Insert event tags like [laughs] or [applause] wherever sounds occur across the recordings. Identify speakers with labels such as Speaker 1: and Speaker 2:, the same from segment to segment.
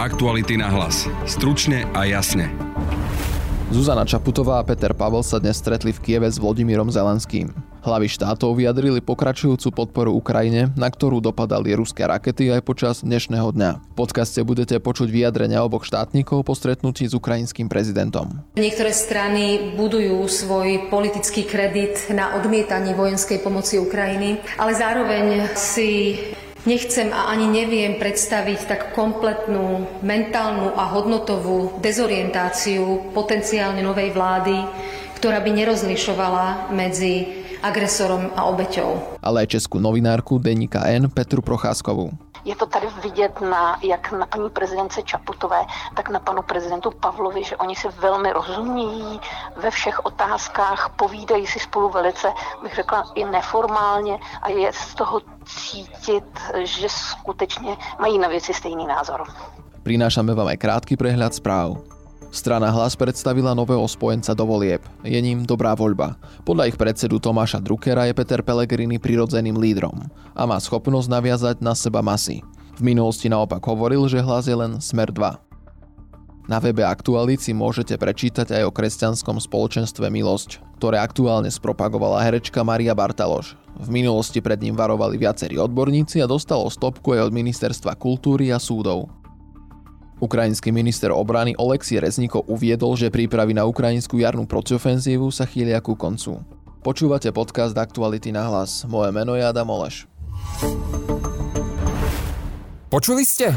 Speaker 1: Aktuality na hlas. Stručne a jasne.
Speaker 2: Zuzana Čaputová a Peter Pavel sa dnes stretli v Kieve s Vladimírom Zelenským. Hlavy štátov vyjadrili pokračujúcu podporu Ukrajine, na ktorú dopadali ruské rakety aj počas dnešného dňa. V podcaste budete počuť vyjadrenia oboch štátnikov po stretnutí s ukrajinským prezidentom.
Speaker 3: Niektoré strany budujú svoj politický kredit na odmietaní vojenskej pomoci Ukrajiny, ale zároveň si Nechcem a ani neviem predstaviť tak kompletnú mentálnu a hodnotovú dezorientáciu potenciálne novej vlády, ktorá by nerozlišovala medzi agresorom a obeťou.
Speaker 2: Ale aj českú novinárku Denika N. Petru Procházkovú.
Speaker 4: Je to tady vidět na, jak na paní prezidence Čaputové, tak na panu prezidentu Pavlovi, že oni se velmi rozumějí ve všech otázkách, povídají si spolu velice, bych řekla, i neformálně a je z toho cítit, že skutečně mají na věci stejný názor.
Speaker 2: Prinášame vám aj krátky prehľad správ. Strana Hlas predstavila nového spojenca do volieb. Je ním dobrá voľba. Podľa ich predsedu Tomáša Druckera je Peter Pellegrini prirodzeným lídrom a má schopnosť naviazať na seba masy. V minulosti naopak hovoril, že hlas je len smer 2. Na webe Aktualit si môžete prečítať aj o kresťanskom spoločenstve Milosť, ktoré aktuálne spropagovala herečka Maria Bartaloš. V minulosti pred ním varovali viacerí odborníci a dostalo stopku aj od Ministerstva kultúry a súdov. Ukrajinský minister obrany Oleksij Rezniko uviedol, že prípravy na ukrajinskú jarnú protiofenzívu sa chýlia ku koncu. Počúvate podcast Aktuality na hlas. Moje meno je Adam Oleš.
Speaker 5: Počuli ste?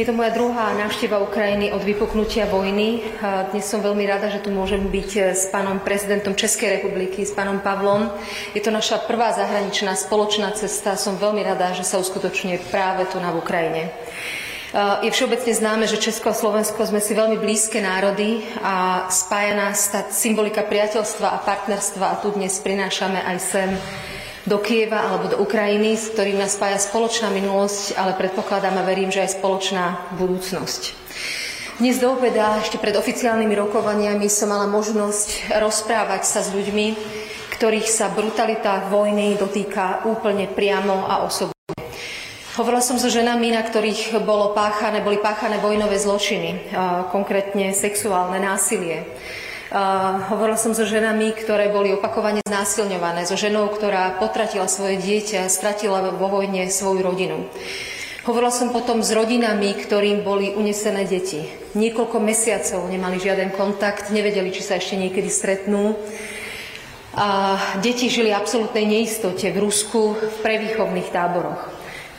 Speaker 3: Je to moja druhá návšteva Ukrajiny od vypuknutia vojny. Dnes som veľmi rada, že tu môžem byť e, s pánom prezidentom Českej republiky, s pánom Pavlom. Je to naša prvá zahraničná spoločná cesta. Som veľmi rada, že sa uskutočňuje práve tu na Ukrajine. E, je všeobecne známe, že Česko a Slovensko sme si veľmi blízke národy a spája nás tá symbolika priateľstva a partnerstva a tu dnes prinášame aj sem do Kieva alebo do Ukrajiny, s ktorým nás spája spoločná minulosť, ale predpokladám a verím, že aj spoločná budúcnosť. Dnes do obeda, ešte pred oficiálnymi rokovaniami, som mala možnosť rozprávať sa s ľuďmi, ktorých sa brutalita vojny dotýka úplne priamo a osobne. Hovorila som so ženami, na ktorých bolo páchané, boli páchané vojnové zločiny, konkrétne sexuálne násilie Uh, hovorila som so ženami, ktoré boli opakovane znásilňované, so ženou, ktorá potratila svoje dieťa, stratila vo vojne svoju rodinu. Hovorila som potom s rodinami, ktorým boli unesené deti. Niekoľko mesiacov nemali žiaden kontakt, nevedeli, či sa ešte niekedy stretnú. A deti žili absolútnej neistote v Rusku v prevýchovných táboroch.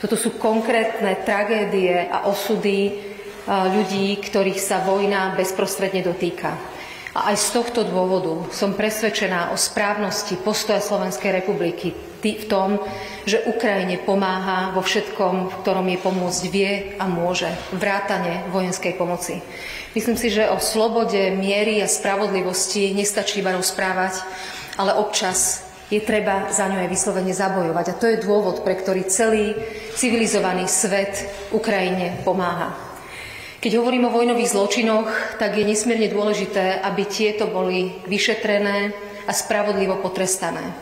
Speaker 3: Toto sú konkrétne tragédie a osudy ľudí, ktorých sa vojna bezprostredne dotýka. A aj z tohto dôvodu som presvedčená o správnosti postoja Slovenskej republiky v tom, že Ukrajine pomáha vo všetkom, v ktorom je pomôcť vie a môže, vrátane vojenskej pomoci. Myslím si, že o slobode, miery a spravodlivosti nestačí iba rozprávať, ale občas je treba za ňu aj vyslovene zabojovať. A to je dôvod, pre ktorý celý civilizovaný svet Ukrajine pomáha. Keď hovorím o vojnových zločinoch, tak je nesmierne dôležité, aby tieto boli vyšetrené a spravodlivo potrestané.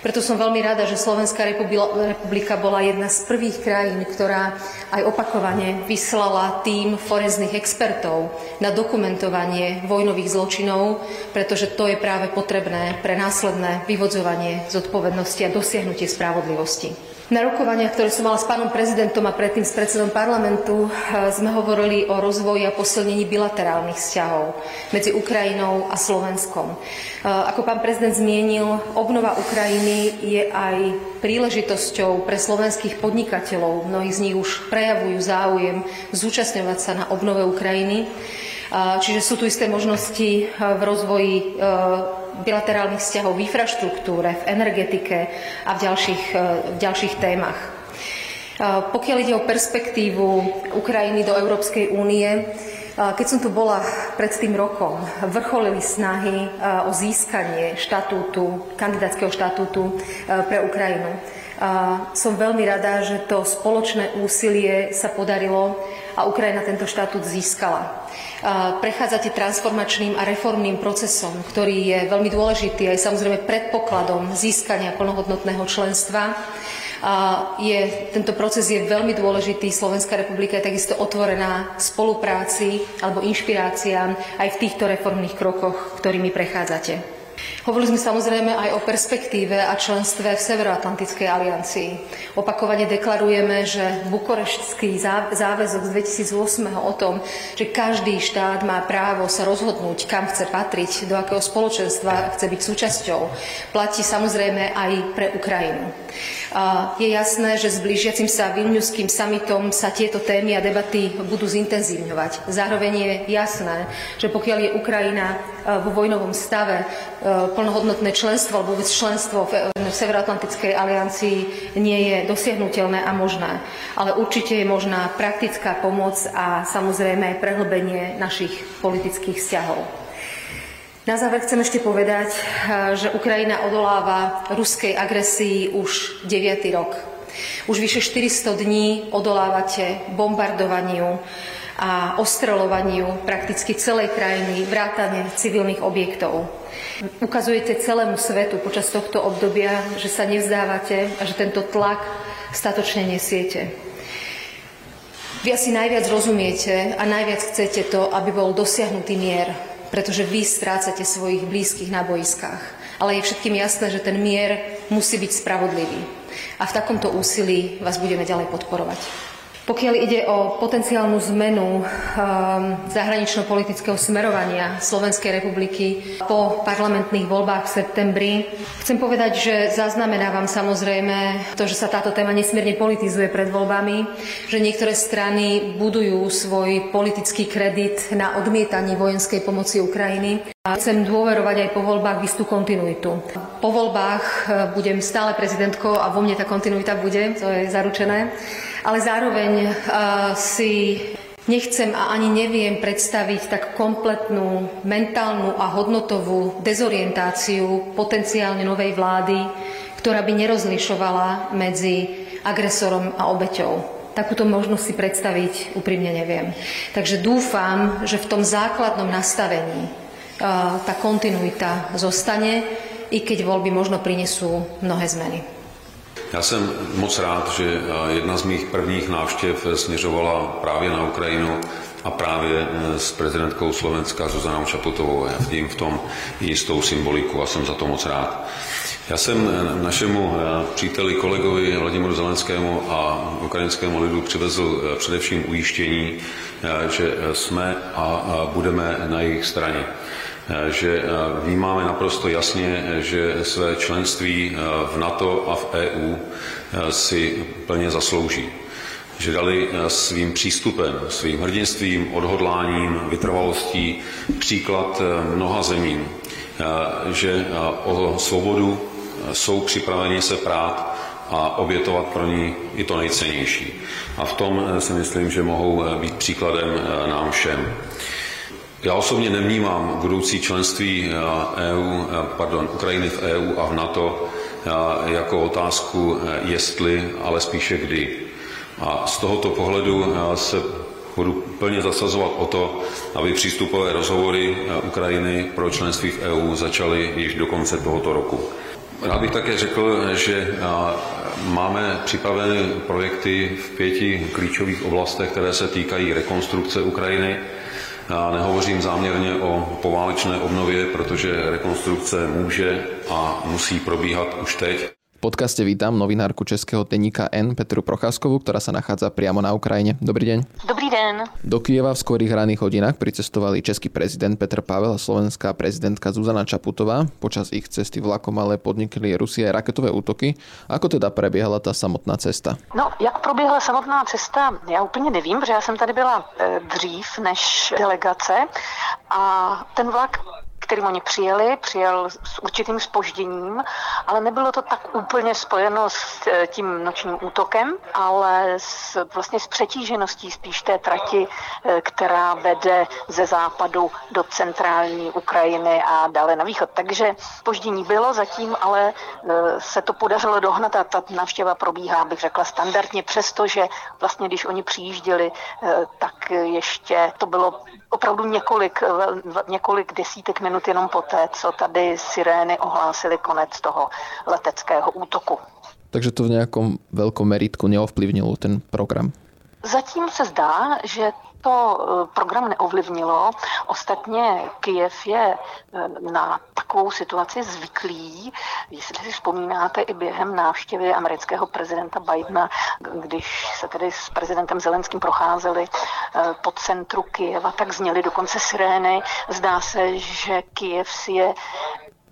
Speaker 3: Preto som veľmi rada, že Slovenská republika bola jedna z prvých krajín, ktorá aj opakovane vyslala tým forenzných expertov na dokumentovanie vojnových zločinov, pretože to je práve potrebné pre následné vyvodzovanie zodpovednosti a dosiahnutie spravodlivosti. Na rokovaniach, ktoré som mala s pánom prezidentom a predtým s predsedom parlamentu, eh, sme hovorili o rozvoji a posilnení bilaterálnych vzťahov medzi Ukrajinou a Slovenskom. Eh, ako pán prezident zmienil, obnova Ukrajiny je aj príležitosťou pre slovenských podnikateľov. Mnohí z nich už prejavujú záujem zúčastňovať sa na obnove Ukrajiny. Eh, čiže sú tu isté možnosti v rozvoji bilaterálnych vzťahov v infraštruktúre, v energetike a v ďalších, e, v ďalších témach. Pokiaľ ide o perspektívu Ukrajiny do Európskej únie, keď som tu bola pred tým rokom, vrcholili snahy o získanie štatútu, kandidátskeho štatútu pre Ukrajinu. Som veľmi rada, že to spoločné úsilie sa podarilo a Ukrajina tento štatút získala. Prechádzate transformačným a reformným procesom, ktorý je veľmi dôležitý aj samozrejme predpokladom získania plnohodnotného členstva je, tento proces je veľmi dôležitý. Slovenská republika je takisto otvorená spolupráci alebo inšpiráciám aj v týchto reformných krokoch, ktorými prechádzate. Hovorili sme samozrejme aj o perspektíve a členstve v Severoatlantickej aliancii. Opakovane deklarujeme, že bukoreštský záväzok z 2008 o tom, že každý štát má právo sa rozhodnúť, kam chce patriť, do akého spoločenstva chce byť súčasťou, platí samozrejme aj pre Ukrajinu. Je jasné, že s blížiacim sa Vilniuským summitom sa tieto témy a debaty budú zintenzívňovať. Zároveň je jasné, že pokiaľ je Ukrajina vo vojnovom stave, plnohodnotné členstvo alebo vôbec členstvo v, v Severoatlantickej aliancii nie je dosiahnutelné a možné. Ale určite je možná praktická pomoc a samozrejme prehlbenie našich politických vzťahov. Na záver chcem ešte povedať, že Ukrajina odoláva ruskej agresii už 9. rok. Už vyše 400 dní odolávate bombardovaniu a ostreľovaniu prakticky celej krajiny, vrátane civilných objektov. Ukazujete celému svetu počas tohto obdobia, že sa nevzdávate a že tento tlak statočne nesiete. Vy asi najviac rozumiete a najviac chcete to, aby bol dosiahnutý mier, pretože vy strácate svojich blízkych na boiskách. Ale je všetkým jasné, že ten mier musí byť spravodlivý. A v takomto úsilí vás budeme ďalej podporovať. Pokiaľ ide o potenciálnu zmenu um, zahranično-politického smerovania Slovenskej republiky po parlamentných voľbách v septembri, chcem povedať, že zaznamenávam samozrejme to, že sa táto téma nesmierne politizuje pred voľbami, že niektoré strany budujú svoj politický kredit na odmietaní vojenskej pomoci Ukrajiny. A chcem dôverovať aj po voľbách v istú kontinuitu. Po voľbách uh, budem stále prezidentkou a vo mne tá kontinuita bude, to je zaručené ale zároveň uh, si nechcem a ani neviem predstaviť tak kompletnú mentálnu a hodnotovú dezorientáciu potenciálne novej vlády, ktorá by nerozlišovala medzi agresorom a obeťou. Takúto možnosť si predstaviť úprimne neviem. Takže dúfam, že v tom základnom nastavení uh, tá kontinuita zostane, i keď voľby možno prinesú mnohé zmeny.
Speaker 6: Já jsem moc rád, že eh, jedna z mých prvních návštěv směřovala právě na Ukrajinu a právě eh, s prezidentkou Slovenska Zuzanou Čaputovou. Já vidím v tom jistou symboliku a jsem za to moc rád. Já jsem eh, našemu příteli, kolegovi Vladimíru Zelenskému a ukrajinskému lidu přivezl především ujištění, že jsme a budeme na jejich straně. Eh, že eh, vnímáme naprosto jasně, že své členství eh, v NATO a v EU si plně zaslouží. Že dali svým přístupem, svým hrdinstvím, odhodláním, vytrvalostí příklad mnoha zemím, že o svobodu jsou připraveni se prát a obětovat pro ní i to nejcennější. A v tom si myslím, že mohou být příkladem nám všem. Já osobně nevnímám budoucí členství EU, eh, e eh, pardon, Ukrajiny v EU a v NATO eh, jako otázku jestli, ale spíše kdy. A z tohoto pohledu se budu plně zasazovat o to, aby přístupové rozhovory Ukrajiny pro členství v EU začaly již do konce tohoto roku. Rád bych také řekl, že máme připravené projekty v pěti klíčových oblastech, které se týkají rekonstrukce Ukrajiny, já nehovořím záměrně o poválečné obnově, protože rekonstrukce může a musí probíhat už teď
Speaker 2: podcaste vítam novinárku českého denníka N Petru Procházkovú, ktorá sa nachádza priamo na Ukrajine. Dobrý deň.
Speaker 4: Dobrý den.
Speaker 2: Do Kieva v skorých raných hodinách pricestovali český prezident Petr Pavel a slovenská prezidentka Zuzana Čaputová. Počas ich cesty vlakom ale podnikli Rusie raketové útoky. Ako teda prebiehala ta samotná cesta?
Speaker 4: No, jak proběhla samotná cesta, já úplně nevím, protože já jsem tady byla e, dřív než delegace a ten vlak kterým oni přijeli, přijel s určitým spožděním, ale nebylo to tak úplně spojeno s eh, tím nočním útokem, ale s, vlastně s přetížeností spíš té trati, eh, která vede ze západu do centrální Ukrajiny a dále na východ. Takže spoždění bylo zatím, ale eh, se to podařilo dohnat a ta návštěva probíhá, bych řekla, standardně, přestože vlastně, když oni přijížděli, tak ještě to bylo opravdu několik, několik desítek minut jenom poté, co tady sirény ohlásily konec toho leteckého útoku.
Speaker 2: Takže to v nějakom velkom meritku neovplyvnilo ten program?
Speaker 4: Zatím se zdá, že to eh, program neovlivnilo. Ostatně Kyjev je eh, na takovou situaci zvyklý. Jestli si vzpomínáte i během návštěvy amerického prezidenta Bidena, když se tedy s prezidentem Zelenským procházeli eh, po centru Kyjeva, tak zněly dokonce sirény. Zdá se, že Kyjev si je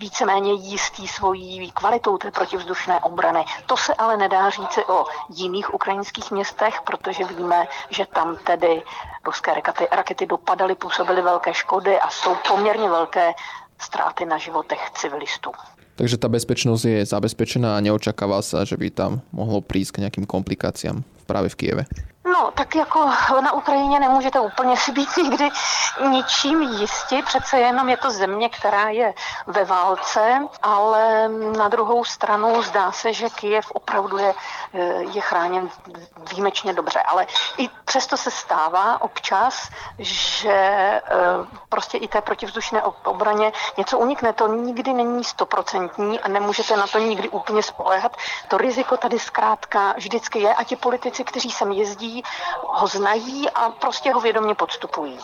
Speaker 4: víceméně jistý svojí kvalitou té protivzdušné obrany. To se ale nedá říci o jiných ukrajinských městech, protože víme, že tam tedy ruské rakety, rakety dopadaly, působily velké škody a jsou poměrně velké ztráty na životech civilistů.
Speaker 2: Takže ta bezpečnost je zabezpečená a neočakává se, že by tam mohlo přijít k nějakým komplikacím právě v Kijeve.
Speaker 4: No, tak jako na Ukrajině nemůžete úplně si být nikdy ničím jistí, přece jenom je to země, která je ve válce, ale na druhou stranu zdá se, že Kyjev opravdu je, je chráněn výjimečně dobře. Ale i přesto se stává občas, že eh, prostě i té protivzdušné obraně něco unikne. To nikdy není stoprocentní a nemůžete na to nikdy úplně spolehat. To riziko tady zkrátka vždycky je a ti politici, kteří sem jezdí, ho znají a prostě ho vědomě podstupují.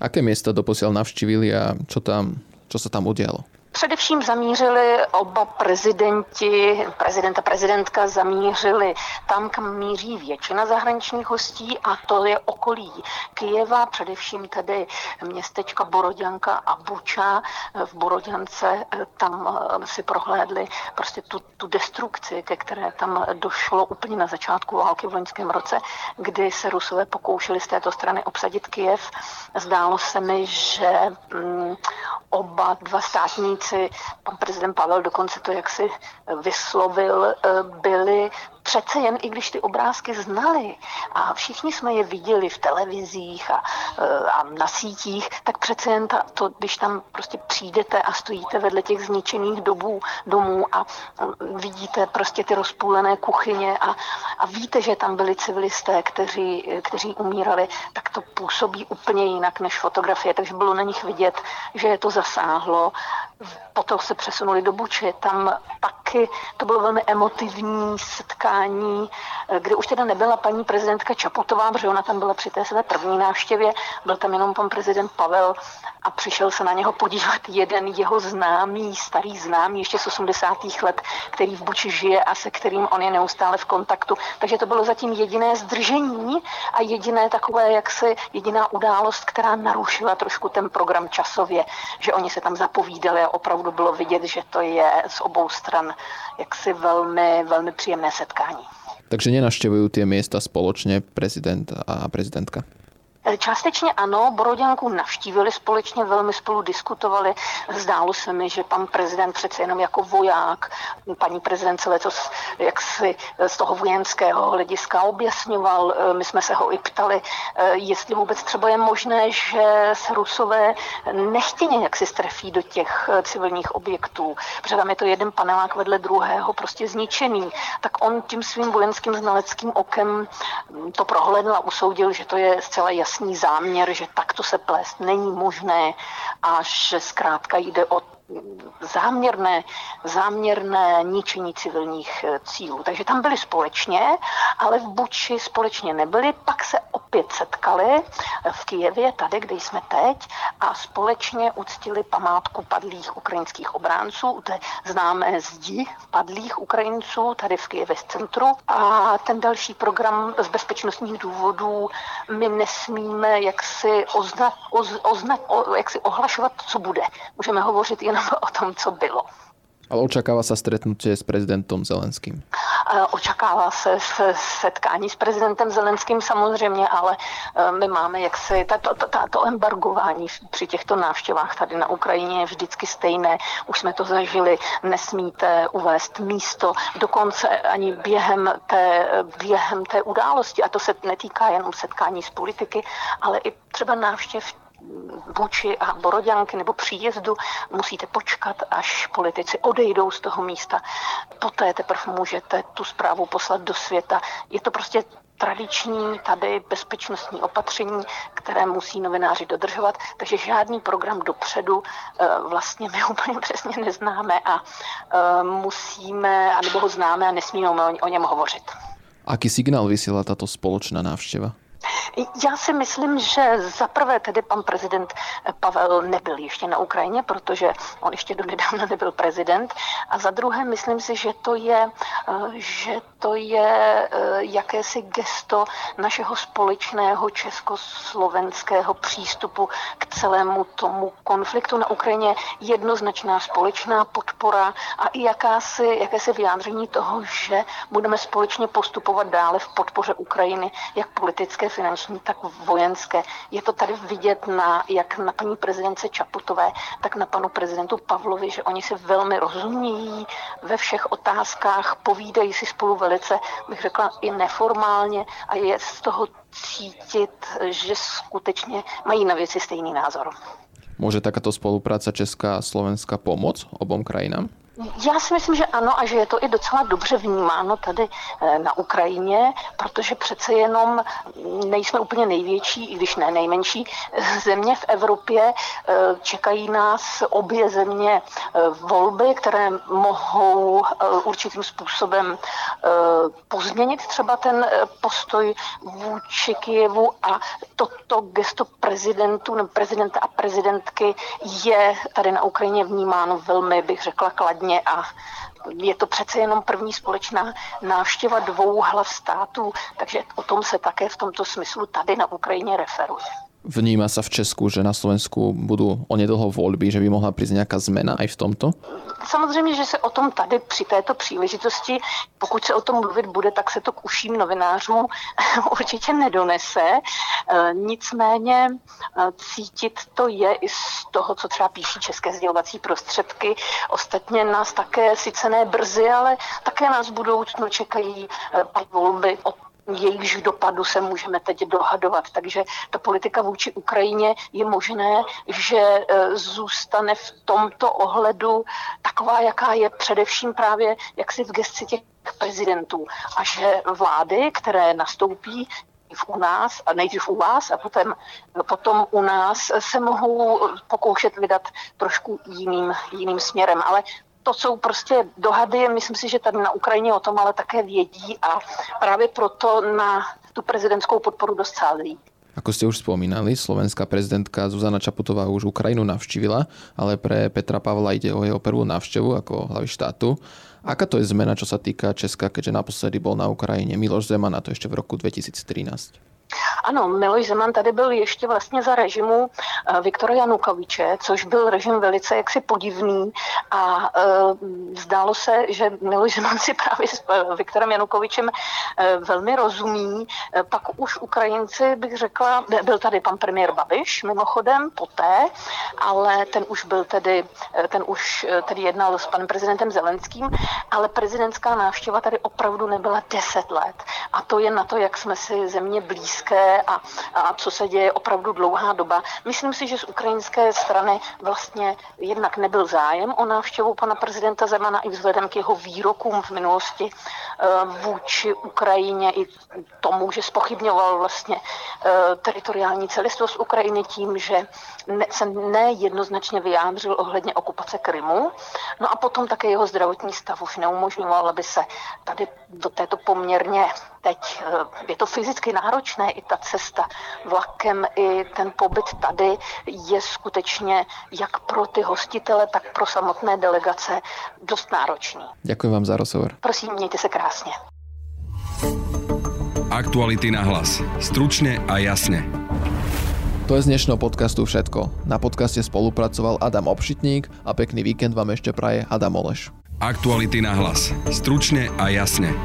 Speaker 2: Aké města doposiaľ navštívili a čo, tam, čo sa tam udialo?
Speaker 4: Především zamířili oba prezidenti, prezident a prezidentka zamířili tam, kam míří většina zahraničních hostí a to je okolí Kijeva, především tedy městečka Boroďanka a Buča. V Boroďance eh, tam eh, si prohlédli prostě tu, tu destrukci, ke které tam došlo úplně na začátku války v loňském roce, kdy se Rusové pokoušeli z této strany obsadit Kijev. Zdálo se mi, že mm, oba dva státníci, pan prezident Pavel dokonce to jaksi vyslovil, eh, byli přece jen, i když ty obrázky znali a všichni jsme je viděli v televizích a, eh, a na sítích, tak přece jen ta, to, když tam prostě přijdete a stojíte vedle těch zničených dobů, domů a vidíte prostě ty rozpůlené kuchyně a, a víte, že tam byli civilisté, kteří, kteří umírali, tak to působí úplně jinak než fotografie. Takže bylo na nich vidět, že je to zasáhlo. Potom se přesunuli do Buči, tam taky to bylo velmi emotivní setkání, kde už teda nebyla paní prezidentka Čaputová, protože ona tam byla při té své první návštěvě, byl tam jenom pan prezident Pavel a přišel se na něho podívat jeden jeho známý, starý známý, ještě z 80. let, který v Buči žije a se kterým on je neustále v kontaktu. Takže to bylo zatím jediné zdržení a jediné takové, jak se jediná událost, která narušila trošku ten program časově, že oni se tam zapovídali a opravdu bylo vidět, že to je z obou stran jaksi velmi, velmi příjemné setkání.
Speaker 2: Takže nenaštěvují ty města společně prezident a prezidentka?
Speaker 4: Eh, částečně ano, Boroděnku navštívili společně, velmi spolu diskutovali. Zdálo se mi, že pan prezident přece jenom jako voják, paní prezident celé to jak si z toho vojenského hlediska objasňoval. Eh, my jsme se ho i ptali, jestli vůbec třeba je možné, že se Rusové nechtěně jak si strefí do těch civilních objektů, protože tam je to jeden panelák vedle druhého prostě zničený. Tak on tím svým vojenským znaleckým okem to prohlédl a usoudil, že to je zcela jasné jasný záměr, že takto se plést není možné a že zkrátka jde o záměrné, záměrné ničení civilních eh, cílů. Takže tam byli společně, ale v Buči společně nebyli, pak se opět setkali v Kijevě, tady, kde jsme teď, a společně uctili památku padlých ukrajinských obránců té známé zdi padlých Ukrajinců tady v Kijevě z centru. A ten další program z bezpečnostních důvodů my nesmíme jaksi, ozna, oz, ozna, o, jaksi ohlašovat, co bude. Můžeme hovořit jenom o tom, co bylo.
Speaker 2: Ale očakáva sa stretnutie s prezidentom Zelenským.
Speaker 4: Očekává se setkání s prezidentem Zelenským samozřejmě, ale my máme jaksi, to, to, to embargování při těchto návštěvách tady na Ukrajině je vždycky stejné. Už jsme to zažili, nesmíte uvést místo, dokonce ani během té, během té události, a to se netýká jenom setkání s politiky, ale i třeba návštěv Buči a Boroďanky nebo příjezdu musíte počkat, až politici odejdou z toho místa. Poté teprve můžete tu zprávu poslat do světa. Je to prostě tradiční tady bezpečnostní opatření, které musí novináři dodržovat, takže žádný program dopředu eh, vlastně my [laughs] úplně přesně neznáme a eh, musíme, anebo ho známe a nesmíme o něm hovořit.
Speaker 2: Aký signál vysílá tato společná návštěva?
Speaker 4: Já si myslím, že za prvé tedy pan prezident Pavel nebyl ještě na Ukrajině, protože on ještě do nedávna nebyl prezident. A za druhé myslím si, že to je, eh, že to je eh, jakési gesto našeho společného československého přístupu k celému tomu konfliktu na Ukrajině. Jednoznačná společná podpora a i jakási, jakési vyjádření toho, že budeme společně postupovat dále v podpoře Ukrajiny, jak politické, finanční, tak vojenské. Je to tady vidět na, jak na paní prezidence Čaputové, tak na panu prezidentu Pavlovi, že oni se velmi rozumějí ve všech otázkách, povídají si spolu velice, bych řekla, i neformálně a je z toho cítit, že skutečně mají na věci stejný názor.
Speaker 2: Může takáto spolupráce Česká a Slovenska pomoct obom krajinám?
Speaker 4: Já si myslím, že ano a že je to i docela dobře vnímáno tady eh, na Ukrajině, protože přece jenom nejsme úplně největší, i když ne nejmenší eh, země v Evropě. Eh, čekají nás obě země volby, které mohou určitým způsobem pozměnit třeba ten postoj vůči Kijevu a toto gesto prezidentu, prezidenta a prezidentky je tady na Ukrajině vnímáno velmi, bych řekla, kladně země a je to přece jenom první společná návštěva dvou hlav států, takže o tom se také v tomto smyslu tady na Ukrajině referuje.
Speaker 2: Vníma sa v Česku, že na Slovensku budú onedlho voľby, že by mohla prísť nejaká zmena aj v tomto?
Speaker 4: Samozřejmě, že se o tom tady při této příležitosti, pokud se o tom mluvit bude, tak se to k uším novinářů [laughs] určitě nedonese. E, nicméně e, cítit to je i z toho, co třeba píší české sdělovací prostředky. Ostatně nás také sice ne brzy, ale také nás v čekají e, volby od jejichž dopadu se můžeme teď dohadovat. Takže ta politika vůči Ukrajině je možné, že e, zůstane v tomto ohledu taková, jaká je především právě jaksi v gesci těch prezidentů. A že vlády, které nastoupí, u nás, a nejdřív u vás a potom, potom u nás se mohou pokoušet vydat trošku jiným, jiným směrem. Ale to jsou prostě dohady, myslím si, že tady na Ukrajině o tom ale také vědí a právě proto na tu prezidentskou podporu dost sázejí.
Speaker 2: Ako ste už spomínali, slovenská prezidentka Zuzana Čaputová už Ukrajinu navštívila, ale pre Petra Pavla ide o jeho prvú návštevu ako hlavy štátu. Aká to je zmena, čo sa týka Česka, keďže naposledy bol na Ukrajine Miloš Zeman a to ešte v roku 2013?
Speaker 4: Ano, Miloš Zeman tady byl ještě vlastně za režimu eh, Viktora Janukoviče, což byl režim velice jaksi podivný a e, zdálo se, že Miloš Zeman si právě s eh, Viktorem Janukovičem e, velmi rozumí. E, pak už Ukrajinci, bych řekla, byl tady pan premiér Babiš mimochodem poté, ale ten už byl tedy, ten už tedy jednal s panem prezidentem Zelenským, ale prezidentská návštěva tady opravdu nebyla deset let. A to je na to, jak jsme si země blízké blízké a, a co se děje opravdu dlouhá doba. Myslím si, že z ukrajinské strany vlastně jednak nebyl zájem o návštěvu pana prezidenta Zemana i vzhledem k jeho výrokům v minulosti eh, vůči Ukrajině i tomu, že spochybňoval vlastně eh, teritoriální celistvost Ukrajiny tím, že ne, se nejednoznačně vyjádřil ohledně okupace Krymu. No a potom také jeho zdravotní stav už neumožňoval, aby se tady do této poměrně teď eh, je to fyzicky náročné, i ta cesta vlakem, i ten pobyt tady je skutečně jak pro ty hostitele, tak pro samotné delegace dost náročný.
Speaker 2: Děkuji vám za rozhovor.
Speaker 4: Prosím, mějte se krásně.
Speaker 1: Aktuality na hlas. Stručne a jasne.
Speaker 2: To je z dnešného podcastu všetko. Na podcaste spolupracoval Adam Obšitník a pekný víkend vám ešte praje Adam Oleš.
Speaker 1: Aktuality na hlas. Stručne a jasne.